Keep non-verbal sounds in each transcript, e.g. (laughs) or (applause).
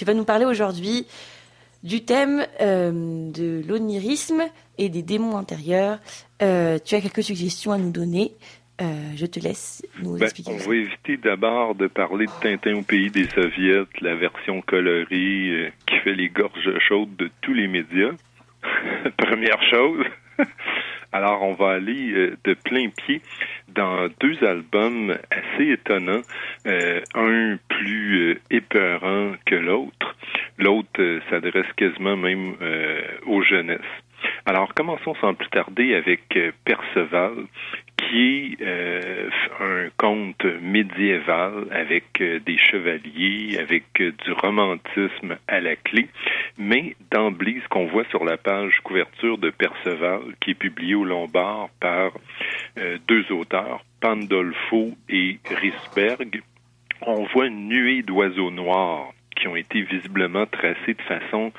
Tu vas nous parler aujourd'hui du thème de l'onirisme et des démons intérieurs. tu as quelques suggestions à nous donner. je te laisse nous ben, expliquer. On va éviter d'abord de parler de Tintin au pays des soviets, la version colorée qui fait les gorges chaudes de tous les médias. (laughs) Première chose. Alors, on va aller euh, de plein pied dans deux albums assez étonnants, euh, un plus euh, épeurant que l'autre. L'autre s'adresse quasiment même aux jeunesses. Alors, commençons sans plus tarder avec Perceval, euh, un conte médiéval avec euh, des chevaliers, avec euh, du romantisme à la clé. Mais d'emblée, ce qu'on voit sur la page couverture de Perceval, qui est publié au Lombard par deux auteurs, Pandolfo et Risberg, on voit une nuée d'oiseaux noirs qui ont été visiblement tracés de façon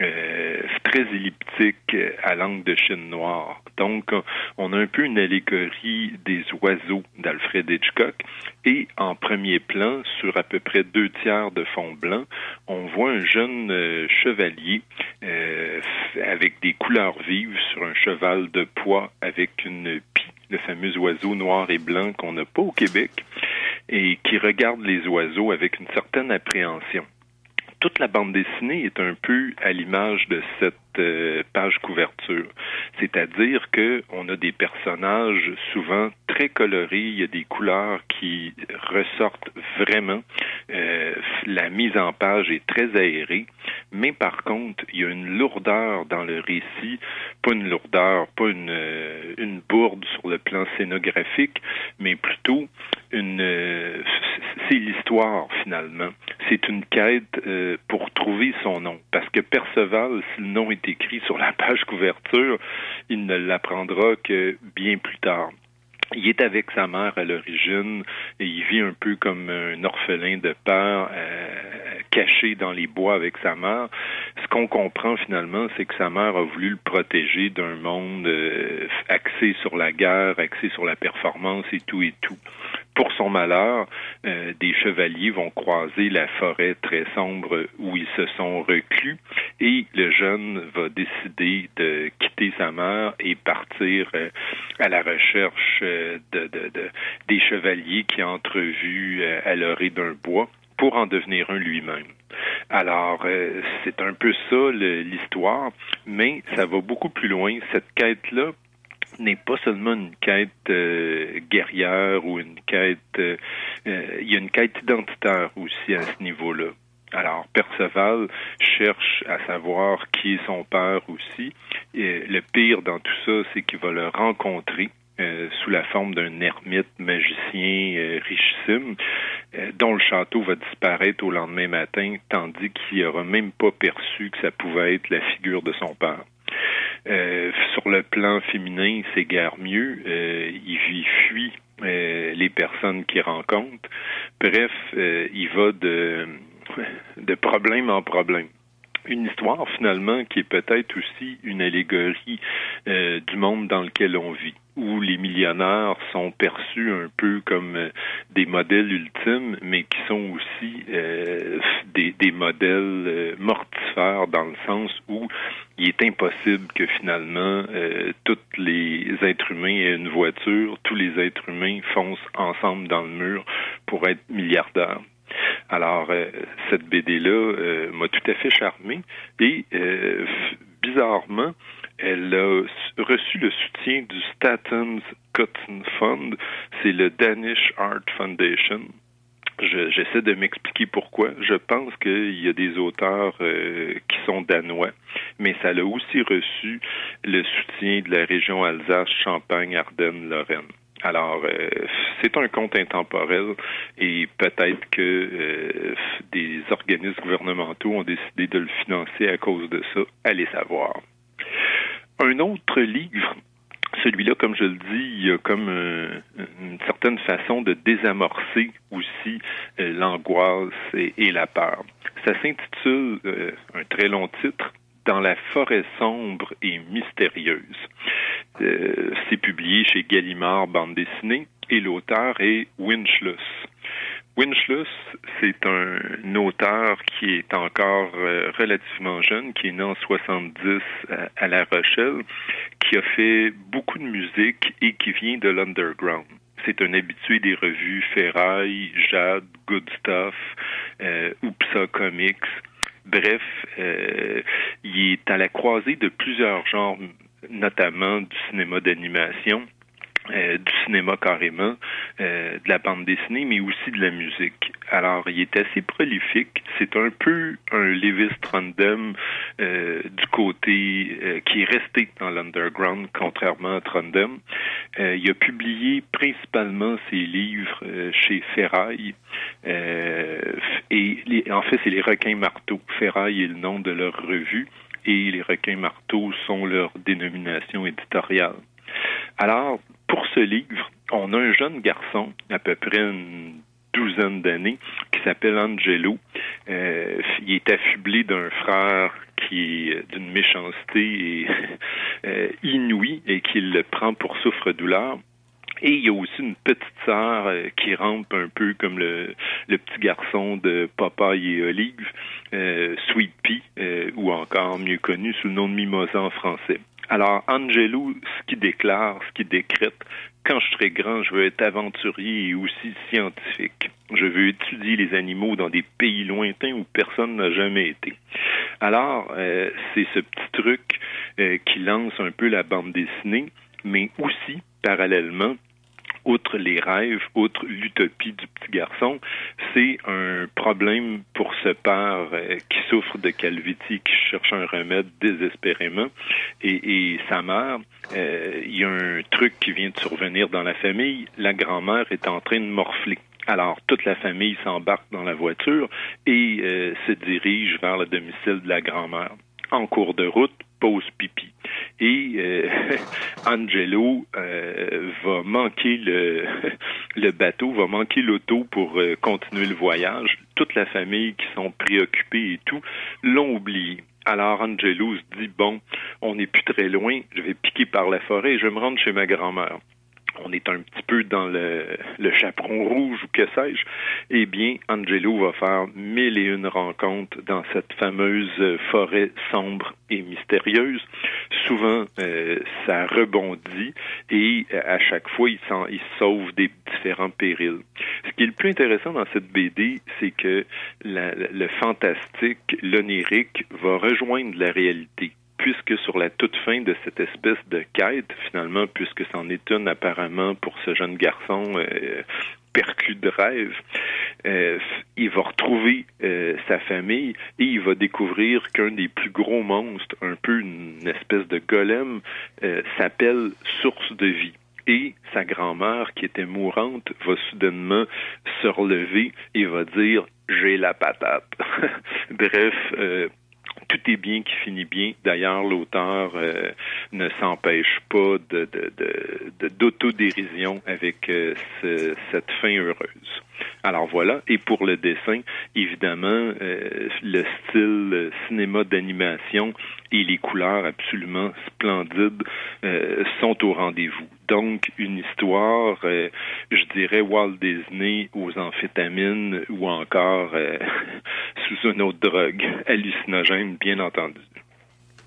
euh, très elliptique à l'angle de Chine noire. Donc, on a un peu une allégorie des oiseaux d'Alfred Hitchcock. Et en premier plan, sur à peu près deux tiers de fond blanc, on voit un jeune euh, chevalier euh, avec des couleurs vives sur un cheval de poids avec une pie, le fameux oiseau noir et blanc qu'on n'a pas au Québec, et qui regarde les oiseaux avec une certaine appréhension toute la bande dessinée est un peu à l'image de cette euh, page couverture. C'est-à-dire que on a des personnages souvent très colorés, il y a des couleurs qui ressortent vraiment. Euh, la mise en page est très aérée, mais par contre, il y a une lourdeur dans le récit, pas une lourdeur, pas une, euh, une bourde sur le plan scénographique, mais plutôt une c'est l'histoire finalement. C'est une quête pour trouver son nom, parce que Perceval, si le nom est écrit sur la page couverture, il ne l'apprendra que bien plus tard. Il est avec sa mère à l'origine et il vit un peu comme un orphelin de père euh, caché dans les bois avec sa mère. Ce qu'on comprend finalement, c'est que sa mère a voulu le protéger d'un monde euh, axé sur la guerre, axé sur la performance et tout et tout. Pour son malheur, euh, des chevaliers vont croiser la forêt très sombre où ils se sont reclus et le jeune va décider de quitter sa mère et partir euh, à la recherche de, de, des chevaliers qui ont entrevu à l'orée d'un bois pour en devenir un lui-même. Alors, c'est un peu ça l'histoire, mais ça va beaucoup plus loin. Cette quête-là n'est pas seulement une quête euh, guerrière ou une quête, euh, euh, il y a une quête identitaire aussi à ce niveau-là. Alors, Perceval cherche à savoir qui est son père aussi. Et le pire dans tout ça, c'est qu'il va le rencontrer sous la forme d'un ermite magicien richissime, dont le château va disparaître au lendemain matin, tandis qu'il n'aura même pas perçu que ça pouvait être la figure de son père. Euh, sur le plan féminin, c'est guère mieux. Euh, il, fuit euh, les personnes qu'il rencontre. Bref, il va de, (laughs) de problème en problème une histoire finalement qui est peut-être aussi une allégorie du monde dans lequel on vit où les millionnaires sont perçus un peu comme euh, des modèles ultimes, mais qui sont aussi euh, des, des, modèles euh, mortifères dans le sens où il est impossible que finalement tous les êtres humains aient une voiture, tous les êtres humains foncent ensemble dans le mur pour être milliardaires. Alors, cette BD-là m'a tout à fait charmé et bizarrement, elle a reçu le soutien du Statens Cotton Fund, c'est le Danish Art Foundation. J'essaie de m'expliquer pourquoi. Je pense qu'il y a des auteurs euh, qui sont danois, mais ça a aussi reçu le soutien de la région Alsace, Champagne, Ardennes, Lorraine. Alors, euh, c'est un compte intemporel et peut-être que euh, des organismes gouvernementaux ont décidé de le financer à cause de ça. Allez savoir. Un autre livre, celui-là, comme je le dis, il y a comme euh, une certaine façon de désamorcer aussi euh, l'angoisse et, la peur. Ça s'intitule, euh, un très long titre, Dans la forêt sombre et mystérieuse. C'est publié chez Gallimard, bande dessinée, et l'auteur est Winchlus. Winchluss, c'est un auteur qui est encore euh, relativement jeune, qui est né en 70 à, La Rochelle, qui a fait beaucoup de musique et qui vient de l'underground. C'est un habitué des revues Ferraille, Jade, Good Stuff, euh, Oupsa Comics. Bref, euh, il est à la croisée de plusieurs genres, notamment du cinéma d'animation euh, du cinéma carrément, euh, de la bande dessinée, mais aussi de la musique. Alors, il est assez prolifique. C'est un peu un Lewis Trondheim euh, du côté qui est resté dans l'underground, contrairement à Trondheim. il a publié principalement ses livres chez Ferraille. et en fait, c'est les requins marteaux. Ferraille est le nom de leur revue et les requins marteaux sont leur dénomination éditoriale. Alors, pour ce livre, on a un jeune garçon, à peu près une douzaine d'années, qui s'appelle Angelo. Euh, il est affublé d'un frère qui est d'une méchanceté (laughs) euh, inouïe et qu'il le prend pour souffre-douleur. Et il y a aussi une petite sœur euh, qui rampe un peu comme le, petit garçon de Papa et Olive, Sweet Pea, ou encore mieux connu sous le nom de Mimosa en français. Alors, Angelo, ce qui déclare, ce qui décrète, quand je serai grand, je veux être aventurier et aussi scientifique. Je veux étudier les animaux dans des pays lointains où personne n'a jamais été. Alors, euh, c'est ce petit truc euh, qui lance un peu la bande dessinée, mais aussi, parallèlement, outre les rêves, outre l'utopie du petit garçon, c'est un problème pour ce père euh, qui souffre de calvitie, qui cherche un remède désespérément, et, sa mère, euh, il y a un truc qui vient de survenir dans la famille, la grand-mère est en train de morfler. Alors, toute la famille s'embarque dans la voiture et euh, se dirige vers le domicile de la grand-mère. En cours de route, pose pipi. Et euh, (laughs) Angelo euh, va manquer (laughs) le, bateau, va manquer l'auto pour euh, continuer le voyage. Toute la famille qui sont préoccupés et tout l'ont oublié. Alors Angelo se dit bon, on n'est plus très loin, je vais piquer par la forêt et je vais me rendre chez ma grand-mère on est un petit peu dans le, chaperon rouge ou que sais-je, eh bien, Angelo va faire mille et une rencontres dans cette fameuse forêt sombre et mystérieuse. Souvent, euh, ça rebondit et à chaque fois, il, il sauve des différents périls. Ce qui est le plus intéressant dans cette BD, c'est que le fantastique, l'onirique, va rejoindre la réalité puisque sur la toute fin de cette espèce de quête, finalement, puisque c'en est une apparemment pour ce jeune garçon euh, percu de rêve, euh, il va retrouver euh, sa famille et il va découvrir qu'un des plus gros monstres, un peu une espèce de golem, s'appelle Source de vie et sa grand-mère, qui était mourante, va soudainement se relever et va dire j'ai la patate. (laughs) Bref, tout est bien qui finit bien. D'ailleurs, l'auteur euh, ne s'empêche pas de, d'autodérision avec euh, cette fin heureuse. Alors voilà, et pour le dessin, évidemment, euh, le style cinéma d'animation et les couleurs absolument splendides sont au rendez-vous. Donc, une histoire, je dirais Walt Disney aux amphétamines ou encore (laughs) sous une autre drogue hallucinogène bien entendu.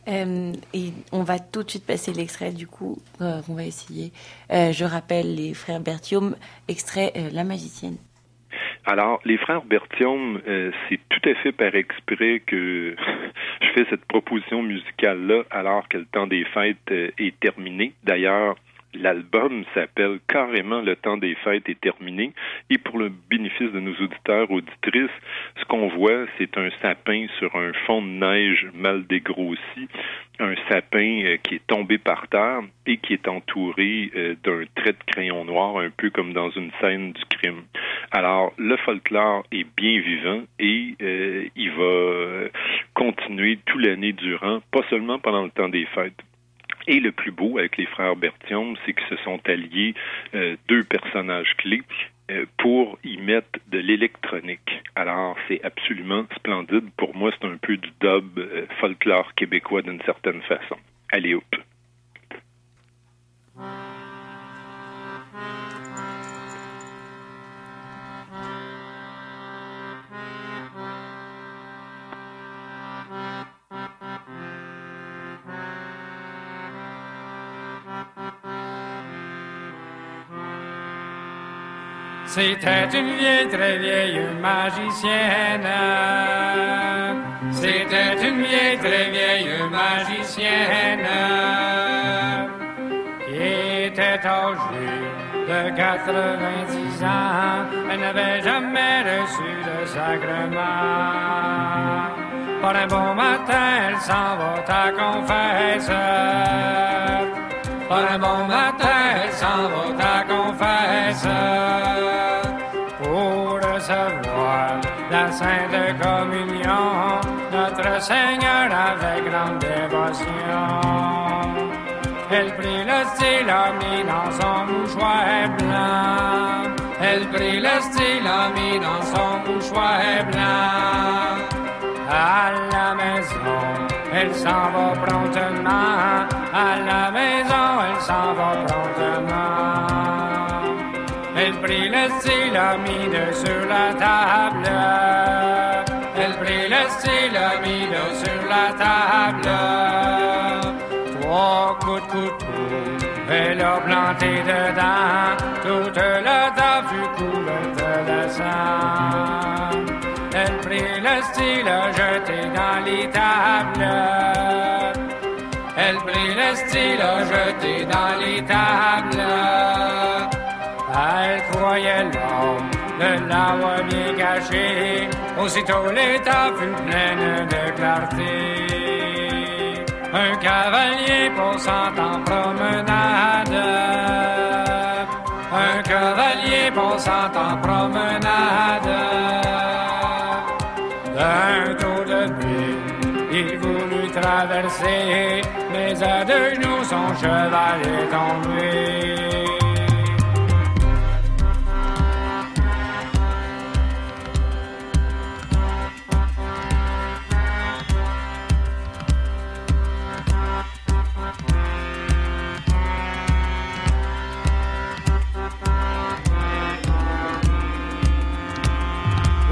Euh, et on va tout de suite passer l'extrait du coup, euh, on va essayer. Euh, je rappelle les frères Berthiaume, extrait La magicienne. Alors, les frères Berthiaume, c'est tout à fait par exprès que (laughs) je fais cette proposition musicale-là alors que le temps des fêtes est terminé. D'ailleurs, L'album s'appelle carrément Le temps des fêtes est terminé. Et pour le bénéfice de nos auditeurs, auditrices, ce qu'on voit, c'est un sapin sur un fond de neige mal dégrossi, un sapin euh, qui est tombé par terre et qui est entouré euh, d'un trait de crayon noir, un peu comme dans une scène du crime. Alors, le folklore est bien vivant et euh, il va continuer tout l'année durant, pas seulement pendant le temps des fêtes. Et le plus beau avec les frères Bertium, c'est que se sont alliés euh, deux personnages clés euh, pour y mettre de l'électronique. Alors, c'est absolument splendide. Pour moi, c'est un peu du dub euh, folklore québécois d'une certaine façon. Allez, hop! C'était une vieille, très vieille magicienne. C'était une vieille, très vieille magicienne qui était âgée de 90 ans. Elle n'avait jamais reçu de sacrement. Par un bon matin, elle s'en va ta confesse. Par un bon matin, elle s'en va ta confesse. La Sainte Communion, notre Seigneur avec grande dévotion. Elle prit le stylo, dans son mouchoir blanc. Elle prit le stylo, dans son mouchoir blanc. À la maison, elle s'en va promptement. À la maison, elle s'en va promptement. Prit le stylo, mit de sur la table. Elle prit le stylo, mit de sur la table. Trois coups de couteau, elle a planté dedans. Toute le temps fut couleur de sang. Elle prit le stylo, jeté dans l'étable. Elle prit le stylo, jeté dans l'étable. Croyait l'homme, le lave bien caché. Aussitôt l'état fut pleine de clarté. Un cavalier passant en promenade. Un cavalier passant en promenade. D'un tour de bulle, il voulut traverser, mais à deux genoux son cheval est tombé.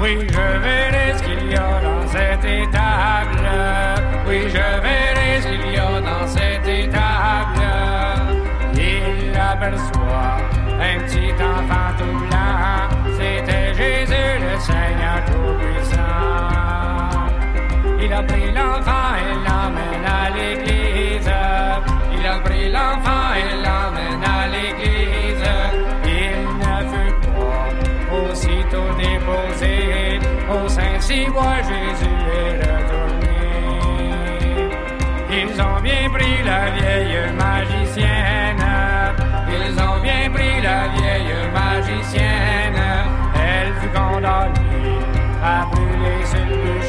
Oui, je verrai ce qu'il y a dans cette étable. Oui, je verrai ce qu'il y a dans cette étable. Il aperçoit un petit enfant tout blanc. C'était Jésus, le Seigneur Tout-Puissant. Il a pris l'enfant et l'emmène à l'église. Si moi Jésus et retourné. Ils ont bien pris la vieille magicienne. Ils ont bien pris la vieille magicienne. Elle fut condamnée à brûler sur le